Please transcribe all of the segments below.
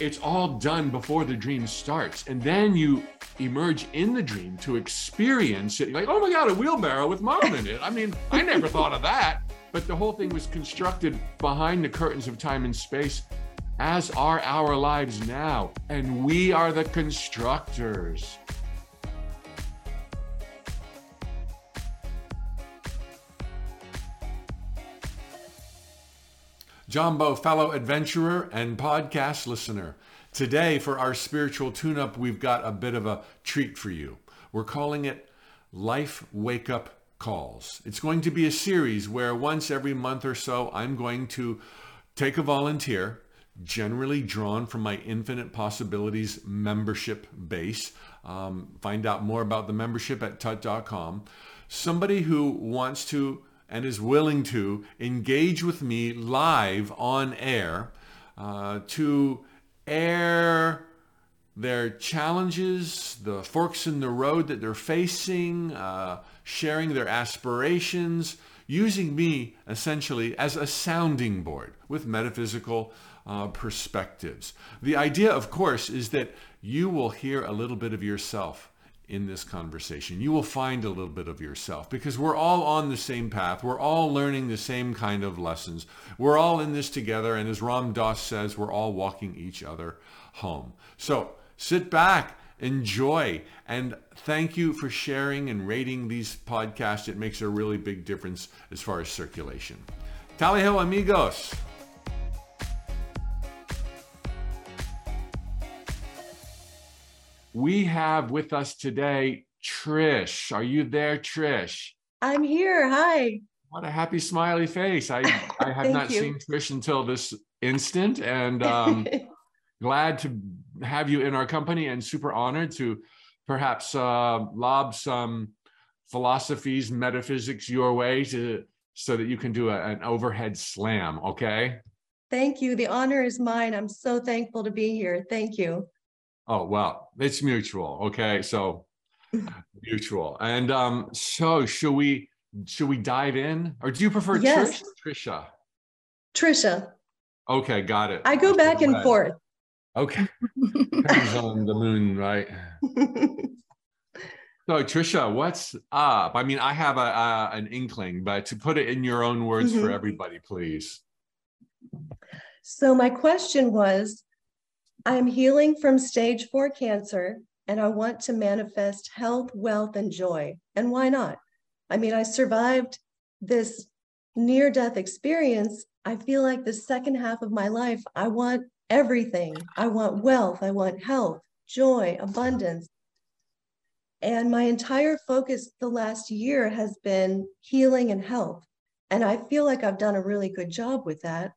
it's all done before the dream starts. And then you emerge in the dream to experience it. Like, oh my God, a wheelbarrow with mom in it. I mean, I never thought of that. But the whole thing was constructed behind the curtains of time and space, as are our lives now. And we are the constructors. Jumbo, fellow adventurer and podcast listener. Today, for our spiritual tune up, we've got a bit of a treat for you. We're calling it Life Wake Up Calls. It's going to be a series where once every month or so, I'm going to take a volunteer, generally drawn from my Infinite Possibilities membership base. Um, find out more about the membership at tut.com. Somebody who wants to and is willing to engage with me live on air uh, to air their challenges, the forks in the road that they're facing, uh, sharing their aspirations, using me essentially as a sounding board with metaphysical uh, perspectives. The idea, of course, is that you will hear a little bit of yourself in this conversation. You will find a little bit of yourself because we're all on the same path. We're all learning the same kind of lessons. We're all in this together. And as Ram Dass says, we're all walking each other home. So sit back, enjoy, and thank you for sharing and rating these podcasts. It makes a really big difference as far as circulation. Tally ho, amigos. We have with us today Trish. Are you there, Trish? I'm here. Hi. What a happy smiley face. I, I have not you. seen Trish until this instant and um, glad to have you in our company and super honored to perhaps uh, lob some philosophies, metaphysics your way to so that you can do a, an overhead slam. Okay. Thank you. The honor is mine. I'm so thankful to be here. Thank you. Oh well, it's mutual. Okay, so mutual. And um, so should we should we dive in, or do you prefer yes. Trish Trisha? Trisha. Okay, got it. I go back and forth. Okay, depends on the moon, right? So Trisha, what's up? I mean, I have a, a, an inkling, but to put it in your own words mm-hmm. for everybody, please. So my question was, I am healing from stage four cancer and I want to manifest health, wealth, and joy. And why not? I mean, I survived this near death experience. I feel like the second half of my life, I want everything. I want wealth, I want health, joy, abundance. And my entire focus the last year has been healing and health. And I feel like I've done a really good job with that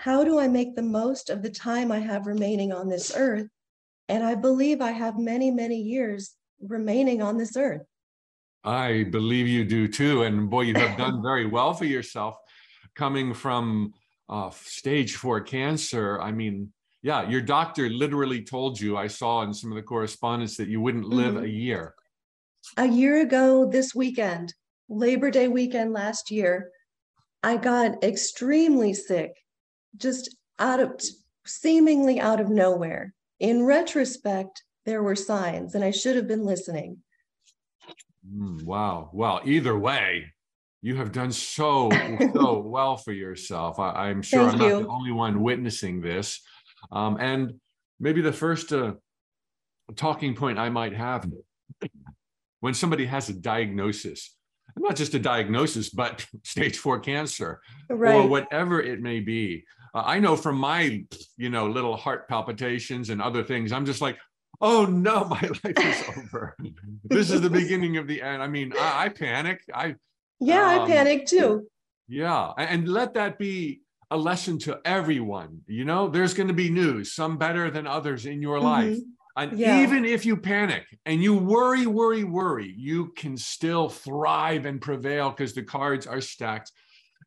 how do I make the most of the time I have remaining on this earth? And I believe I have many, many years remaining on this earth. I believe you do too. And boy, you have done very well for yourself coming from uh, stage four cancer. I mean, yeah, your doctor literally told you, I saw in some of the correspondence, that you wouldn't live mm-hmm. a year. A year ago, this weekend, Labor Day weekend last year, I got extremely sick just out of seemingly out of nowhere. In retrospect, there were signs, and I should have been listening. Mm, wow. Well, either way, you have done so so well for yourself. I, am sure Thank I'm you. not the only one witnessing this. Um, and maybe the first uh, talking point I might have when somebody has a diagnosis, not just a diagnosis, but stage four cancer right. or whatever it may be. Uh, I know from my, you know, little heart palpitations and other things, I'm just like, oh no, my life is over. this is the beginning of the end. I mean, I, I panic. I yeah, um, I panic too. Yeah, and let that be a lesson to everyone. You know, there's going to be news, some better than others in your mm-hmm. life. And yeah. even if you panic and you worry, worry, worry, you can still thrive and prevail because the cards are stacked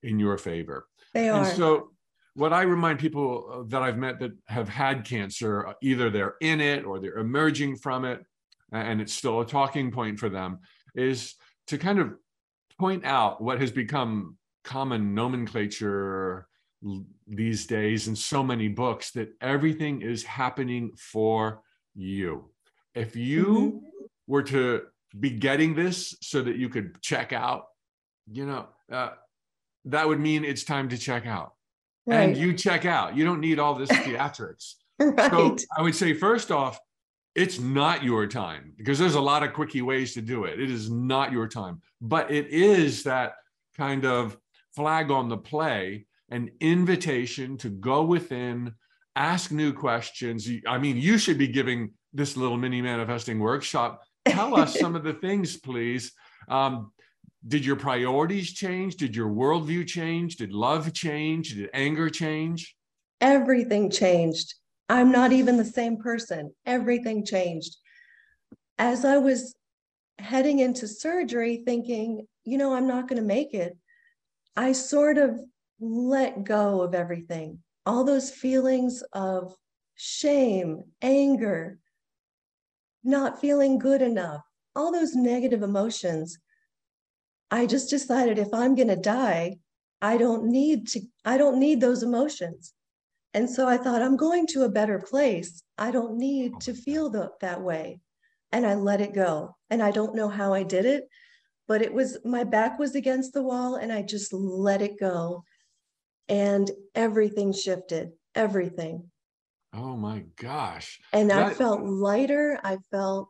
in your favor. They are. And so what I remind people that I've met that have had cancer, uh, either they're in it or they're emerging from it, and it's still a talking point for them, is to kind of point out what has become common nomenclature these days in so many books that everything is happening for you. If you mm-hmm. were to be getting this so that you could check out, you know, uh, that would mean it's time to check out. Right. And you check out. You don't need all this theatrics. right. So I would say, first off, it's not your time because there's a lot of quickie ways to do it. It is not your time, but it is that kind of flag on the play, an invitation to go within, ask new questions. I mean, you should be giving this little mini manifesting workshop. Tell us some of the things, please. Um, did your priorities change? Did your worldview change? Did love change? Did anger change? Everything changed. I'm not even the same person. Everything changed. As I was heading into surgery, thinking, you know, I'm not going to make it, I sort of let go of everything. All those feelings of shame, anger, not feeling good enough, all those negative emotions. I just decided if I'm going to die, I don't need to, I don't need those emotions. And so I thought, I'm going to a better place. I don't need to feel the, that way. And I let it go. And I don't know how I did it, but it was my back was against the wall and I just let it go. And everything shifted, everything. Oh my gosh. And that... I felt lighter. I felt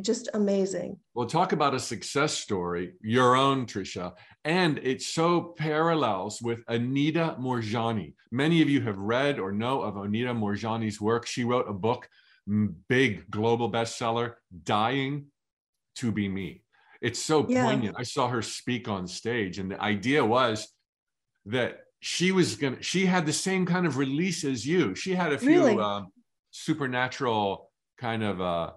just amazing. Well, talk about a success story, your own, Trisha. And it so parallels with Anita Moorjani. Many of you have read or know of Anita Moorjani's work. She wrote a book, big global bestseller, Dying to Be Me. It's so yeah. poignant. I saw her speak on stage, and the idea was that she was gonna, she had the same kind of release as you. She had a few really? uh, supernatural kind of uh,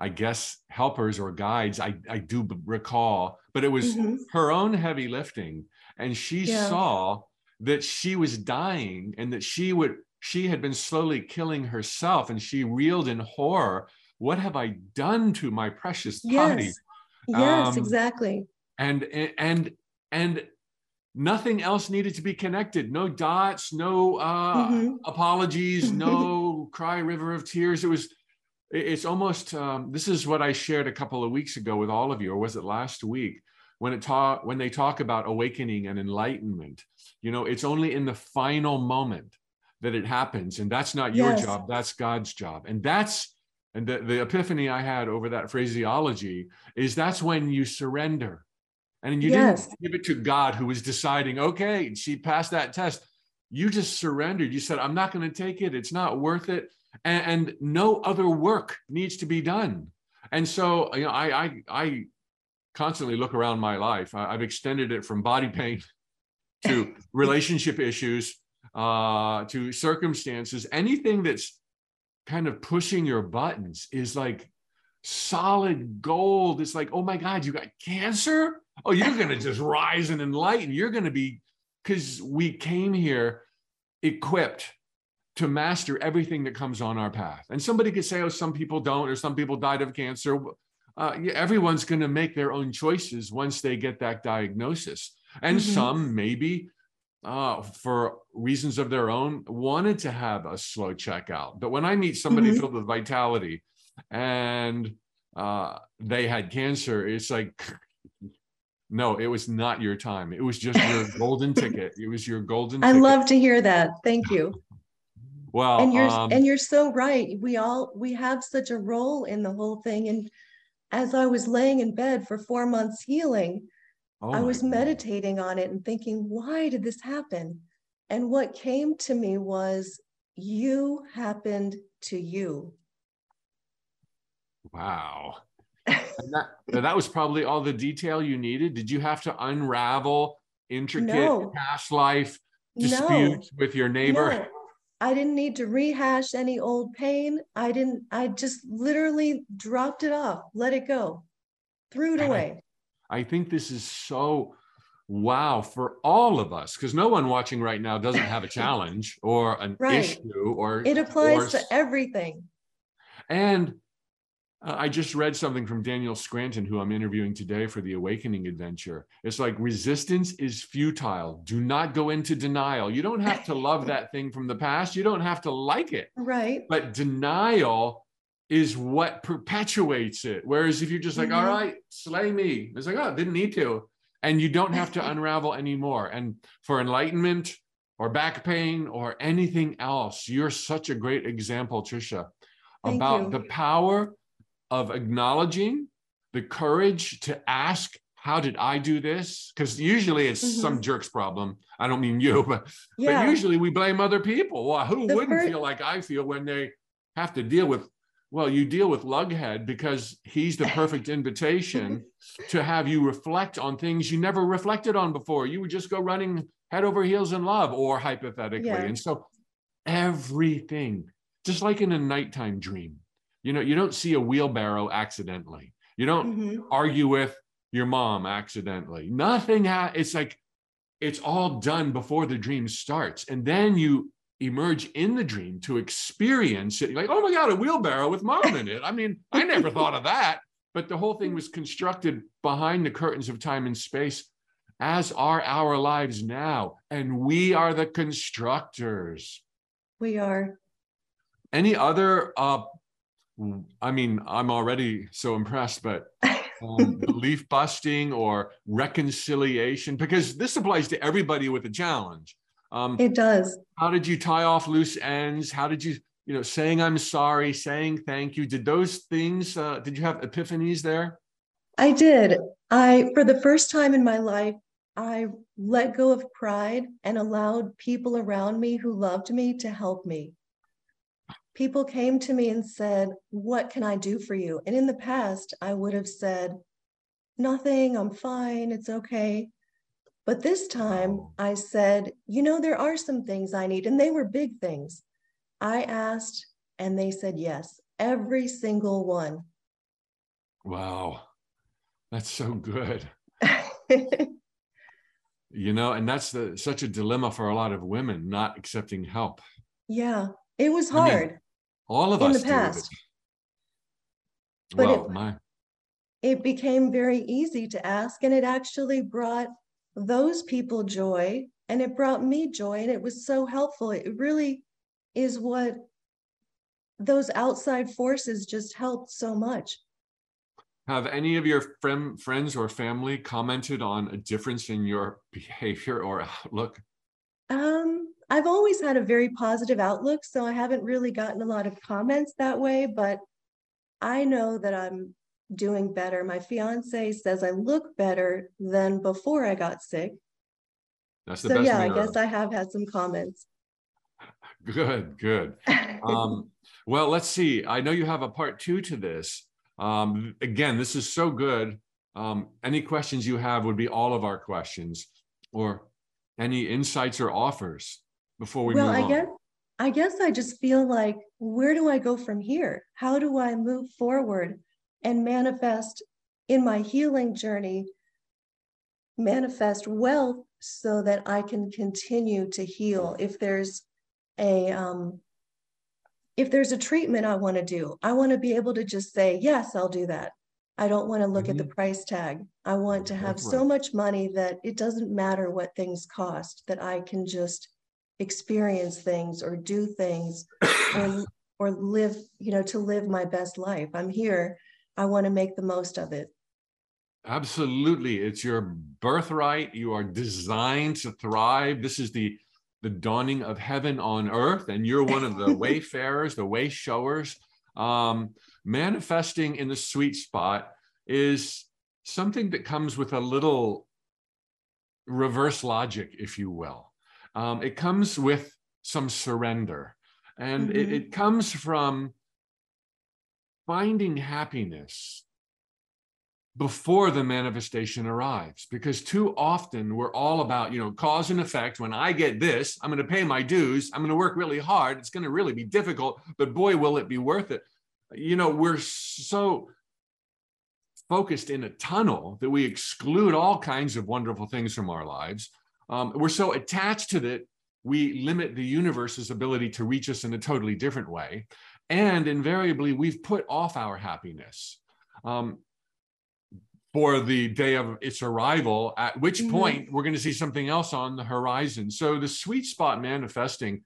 I guess, helpers or guides. I, I do recall, but it was mm-hmm. her own heavy lifting. And she yeah. saw that she was dying and that she would, she had been slowly killing herself and she reeled in horror. What have I done to my precious body? Yes, yes um, exactly. And, and, and nothing else needed to be connected no dots no uh, mm-hmm. apologies no cry river of tears it was it's almost um, this is what I shared a couple of weeks ago with all of you, or was it last week? When it talk when they talk about awakening and enlightenment, you know, it's only in the final moment that it happens, and that's not your yes. job. That's God's job, and that's and the, the epiphany I had over that phraseology is that's when you surrender, and you yes. didn't give it to God who was deciding. Okay, she passed that test. You just surrendered. You said, "I'm not going to take it. It's not worth it." And, and no other work needs to be done. And so, you know, I, I, I constantly look around my life. I, have extended it from body pain to relationship issues, uh, to circumstances. Anything that's kind of pushing your buttons is like solid gold. It's like, oh my God, you got cancer? Oh, you're going to just rise and enlighten. You're going to be, because we came here equipped to master everything that comes on our path. And somebody could say, oh, some people don't, or some people died of cancer. Uh, everyone's going to make their own choices once they get that diagnosis. And mm-hmm. some maybe uh, for reasons of their own wanted to have a slow checkout. But when I meet somebody mm-hmm. filled with vitality and uh, they had cancer, it's like, no, it was not your time. It was just your golden ticket. It was your golden. I ticket. love to hear that. Thank you. Well, and you're um, and you're so right. We all we have such a role in the whole thing. And as I was laying in bed for four months healing, oh I was meditating on it and thinking, why did this happen? And what came to me was, you happened to you. Wow. that, that was probably all the detail you needed. Did you have to unravel intricate no. past life disputes no. with your neighbor? No. I didn't need to rehash any old pain. I didn't, I just literally dropped it off, let it go, threw it away. I, I think this is so wow for all of us because no one watching right now doesn't have a challenge or an right. issue or it applies or, to everything. And Uh, I just read something from Daniel Scranton, who I'm interviewing today for the Awakening Adventure. It's like resistance is futile. Do not go into denial. You don't have to love that thing from the past. You don't have to like it. Right. But denial is what perpetuates it. Whereas if you're just like, mm-hmm. All right, slay me, it's like, oh, didn't need to. And you don't have to unravel anymore. And for enlightenment or back pain or anything else, you're such a great example, Trisha, about the power of acknowledging the courage to ask how did I do this? Because usually it's mm-hmm. some jerk's problem. I don't mean you, but, yeah. but usually we blame other people. Well, who the wouldn't feel like I feel when they have to deal with, well, you deal with Lughead because he's the perfect invitation to have you reflect on things you never reflected on before. You would just go running head over heels in love, or hypothetically. Yeah. And so everything, just like in a nighttime dream, you know, you don't see a wheelbarrow accidentally. You don't mm-hmm. argue with your mom accidentally. Nothing. Ha- it's like it's all done before the dream starts, and then you emerge in the dream to experience it. You're like, oh my god, a wheelbarrow with mom in it. I mean, I never thought of that. But the whole thing was constructed behind the curtains of time and space, as are our lives now, and we are the constructors. We are. Any other uh, I mean, I'm already so impressed, but um, belief busting or reconciliation, because this applies to everybody with a challenge. Um, it does. How did you tie off loose ends? How did you, you know, saying I'm sorry, saying thank you? Did those things, uh, did you have epiphanies there? I did. I, for the first time in my life, I let go of pride and allowed people around me who loved me to help me people came to me and said, What can I do for you? And in the past, I would have said, Nothing, I'm fine, it's okay. But this time I said, You know, there are some things I need, and they were big things. I asked, and they said yes, every single one. Wow, that's so good. you know, and that's the, such a dilemma for a lot of women not accepting help. Yeah, it was hard. I mean, all of in us the past. But well, it, my. it became very easy to ask, and it actually brought those people joy, and it brought me joy, and it was so helpful. It really is what those outside forces just helped so much. Have any of your friend, friends or family commented on a difference in your behavior or outlook? Um, I've always had a very positive outlook, so I haven't really gotten a lot of comments that way, but I know that I'm doing better. My fiance says I look better than before I got sick. That's the so best yeah, I guess I have had some comments. Good, good. Um, well, let's see. I know you have a part two to this. Um, again, this is so good. Um, any questions you have would be all of our questions, or any insights or offers before we well, move I on? guess I guess I just feel like where do I go from here? How do I move forward and manifest in my healing journey, manifest wealth so that I can continue to heal if there's a um, if there's a treatment I want to do, I want to be able to just say, yes, I'll do that. I don't want to look mm-hmm. at the mm-hmm. price tag. I want to have so much money that it doesn't matter what things cost, that I can just experience things or do things or, or live, you know, to live my best life. I'm here. I want to make the most of it. Absolutely. It's your birthright. You are designed to thrive. This is the the dawning of heaven on earth, and you're one of the wayfarers, the way showers. Um, manifesting in the sweet spot is something that comes with a little reverse logic, if you will. Um, it comes with some surrender, and mm-hmm. it, it comes from finding happiness before the manifestation arrives. Because too often we're all about you know cause and effect. When i get this i'm going to pay my dues. I'm going to work really hard. It's going to really be difficult but boy will it be worth it. You know we're so focused in a tunnel that we exclude all kinds of wonderful things from our lives um, we're so attached to it we limit the universe's ability to reach us in a totally different way. And invariably, we've put off our happiness um, for the day of its arrival, at which mm-hmm. point we're going to see something else on the horizon. So the sweet spot manifesting,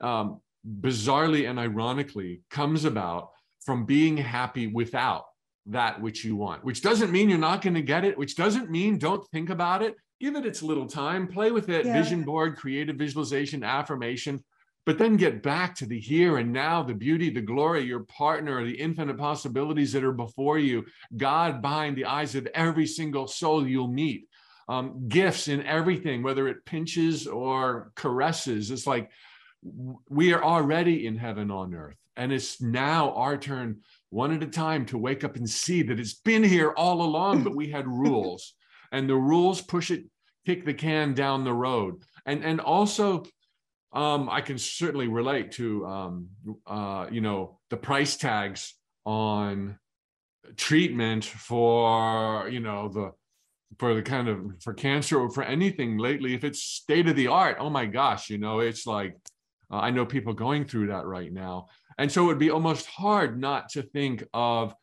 um, bizarrely and ironically, comes about from being happy without that which you want, which doesn't mean you're not going to get it, which doesn't mean don't think about it. Give it its little time, play with it, yeah. vision board, creative visualization, affirmation, but then get back to the here and now, the beauty, the glory, your partner, the infinite possibilities that are before you, God behind the eyes of every single soul you'll meet. Um, gifts in everything, whether it pinches or caresses. It's like we are already in heaven on earth. And it's now our turn, one at a time, to wake up and see that it's been here all along, but we had rules. And the rules push it, kick the can down the road. And, and also, um, I can certainly relate to, um, uh, you know, the price tags on treatment for, you know, the, for the kind of for cancer or for anything lately if it's state of the art oh my gosh you know it's like uh, I know people going through that right now. And so it would be almost hard not to think of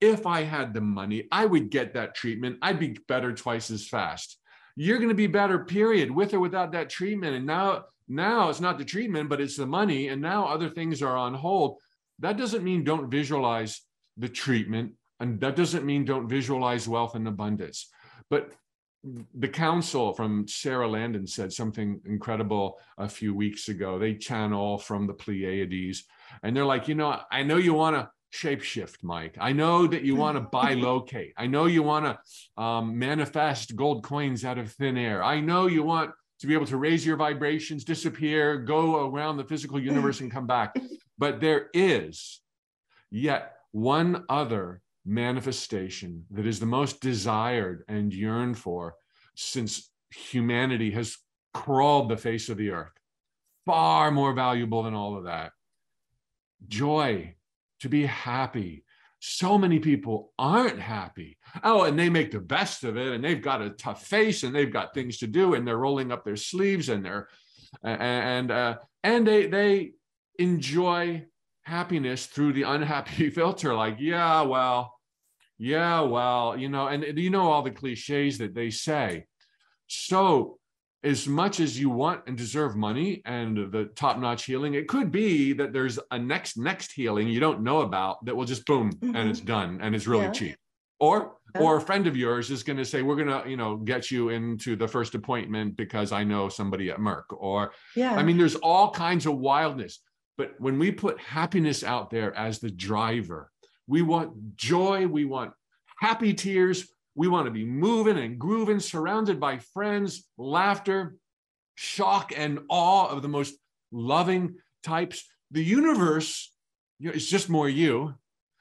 if I had the money, I would get that treatment. I'd be better twice as fast. You're going to be better, period, with or without that treatment. And now, now it's not the treatment, but it's the money. And now other things are on hold. That doesn't mean don't visualize the treatment. And that doesn't mean don't visualize wealth and abundance. But the council from Sara Landon said something incredible a few weeks ago. They channel from the Pleiades, and they're like, you know, I know you want to shapeshift, Mike. I know that you want to bilocate. I know you want to um, manifest gold coins out of thin air. I know you want to be able to raise your vibrations, disappear, go around the physical universe, and come back. But there is yet one other manifestation that is the most desired and yearned for since humanity has crawled the face of the earth. Far more valuable than all of that. Joy, to be happy. So many people aren't happy. Oh, and they make the best of it, and they've got a tough face, and they've got things to do, and they're rolling up their sleeves, and they're and uh, and they they enjoy happiness through the unhappy filter like yeah well yeah well you know and you know all the cliches that they say so as much as you want and deserve money and the top-notch healing it could be that there's a next next healing you don't know about that will just boom mm-hmm. and it's done and it's really yeah. cheap or yeah. or a friend of yours is going to say we're going to you know get you into the first appointment because i know somebody at merck or yeah i mean there's all kinds of wildness but when we put happiness out there as the driver, we want joy, we want happy tears, we want to be moving and grooving, surrounded by friends, laughter, shock, and awe of the most loving types. The universe you know, is just more you.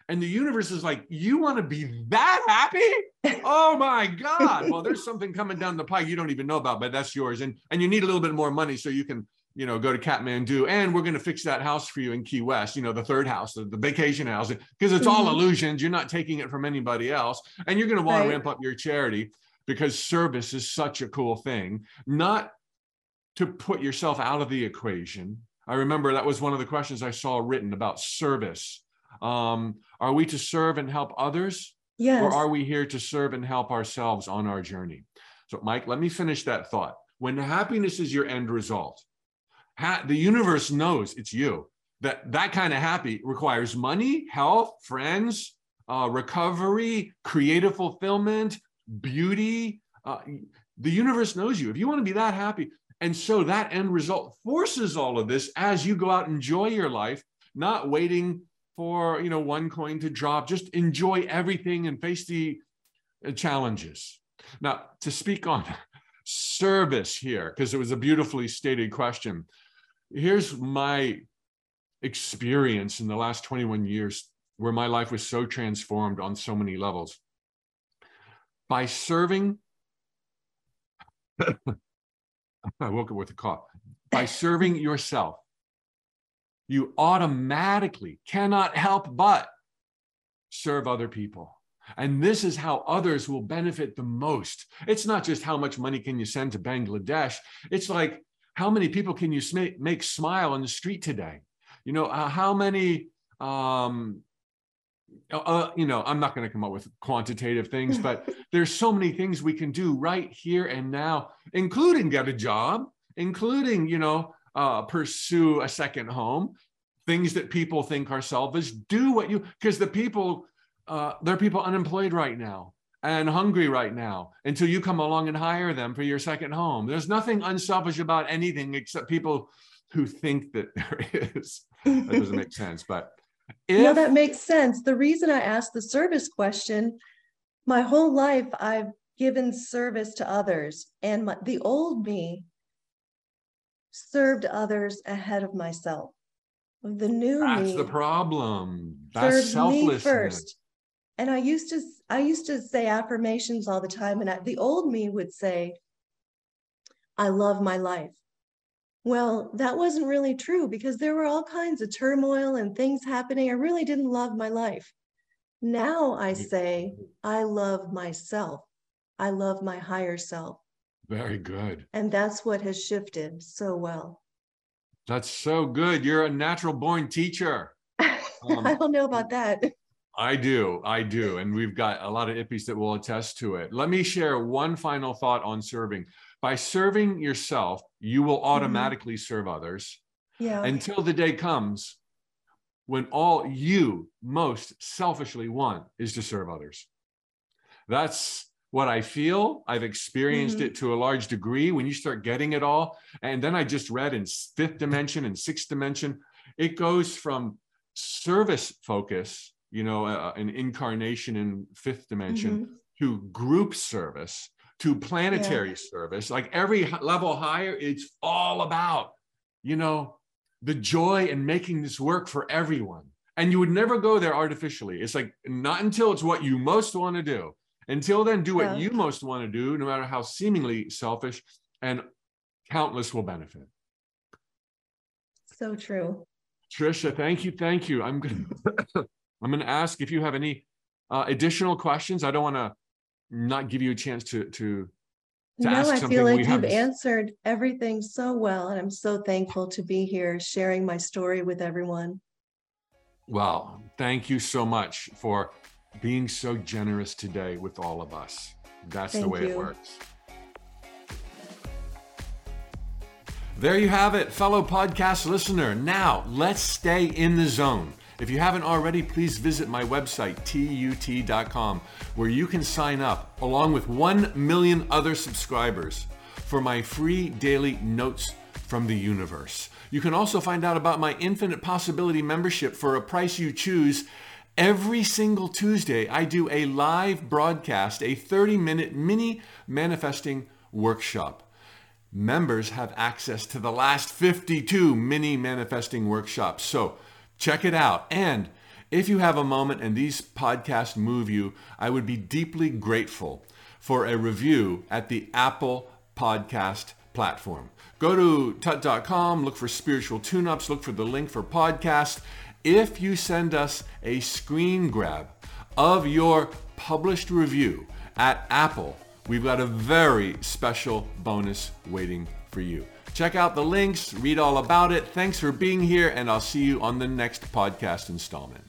And the universe is like, you want to be that happy? Oh my God. Well, there's something coming down the pike you don't even know about, but that's yours. And, and you need a little bit more money so you can you know, go to Kathmandu and we're going to fix that house for you in Key West, you know, the third house, the, the vacation house, because it's all mm-hmm. illusions. You're not taking it from anybody else. And you're going to want right. to ramp up your charity because service is such a cool thing, not to put yourself out of the equation. I remember that was one of the questions I saw written about service. Um, are we to serve and help others? Yes. Or are we here to serve and help ourselves on our journey? So, Mike, let me finish that thought. When happiness is your end result, ha- the universe knows it's you. That that kind of happy requires money, health, friends, uh, recovery, creative fulfillment, beauty. Uh, the universe knows you. If you want to be that happy, and so that end result forces all of this as you go out and enjoy your life, not waiting for you know one coin to drop. Just enjoy everything and face the uh, challenges. Now, to speak on service here, because it was a beautifully stated question here's my experience in the last 21 years where my life was so transformed on so many levels. By serving, I woke up with a cough. By serving yourself, you automatically cannot help but serve other people. And this is how others will benefit the most. It's not just how much money can you send to Bangladesh. It's like how many people can you make, make smile on the street today? You know, uh, how many, um, uh, uh you know, I'm not going to come up with quantitative things, but there's so many things we can do right here and now, including get a job, including, you know, uh, pursue a second home, things that people think are selfish. Do what you, because the people, uh, there are people unemployed right now and hungry right now until you come along and hire them for your second home. There's nothing unselfish about anything except people who think that there is. That doesn't make sense, but if, no, that makes sense. The reason I asked the service question, my whole life I've given service to others, and my, the old me served others ahead of myself. The new That's me. That's the problem. That's selflessness. first. And I used to I used to say affirmations all the time, and I, the old me would say, "I love my life." Well, that wasn't really true because there were all kinds of turmoil and things happening. I really didn't love my life. Now I say, I love myself. I love my higher self. Very good. And that's what has shifted so well. That's so good. You're a natural born teacher. Um, I don't know about that. I do. I do. And we've got a lot of Ippies that will attest to it. Let me share one final thought on serving. By serving yourself, you will mm-hmm. automatically mm-hmm. serve others. Yeah. Until the day comes when all you most selfishly want is to serve others. That's what I feel. I've experienced mm-hmm. it to a large degree when you start getting it all. And then I just read in fifth dimension and sixth dimension, it goes from service focus, you know, uh, an incarnation in fifth dimension, mm-hmm. to group service, to planetary yeah. service. Like every level higher, it's all about, you know, the joy and making this work for everyone. And you would never go there artificially. It's like not until it's what you most want to do until then, do what yeah. you most want to do, no matter how seemingly selfish, and countless will benefit. So true. Trisha, thank you, thank you. I'm gonna, I'm going to ask if you have any uh, additional questions. I don't want to not give you a chance to to. to no, I feel like you've answered everything so well, and I'm so thankful to be here sharing my story with everyone. Well, thank you so much for being so generous today with all of us. That's Thank the way you. it works. There you have it, fellow podcast listener. Now, let's stay in the zone. If you haven't already, please visit my website, tut.com, where you can sign up, along with 1 million other subscribers, for my free daily notes from the universe. You can also find out about my infinite possibility membership for a price you choose Every single Tuesday, I do a live broadcast, a 30 minute mini manifesting workshop. Members have access to the last 52 mini manifesting workshops. So check it out. And if you have a moment and these podcasts move you, I would be deeply grateful for a review at the Apple Podcast platform. Go to tut.com, look for spiritual tune-ups, look for the link for podcast, if you send us a screen grab of your published review at Apple, we've got a very special bonus waiting for you. Check out the links, read all about it. Thanks for being here, and I'll see you on the next podcast installment.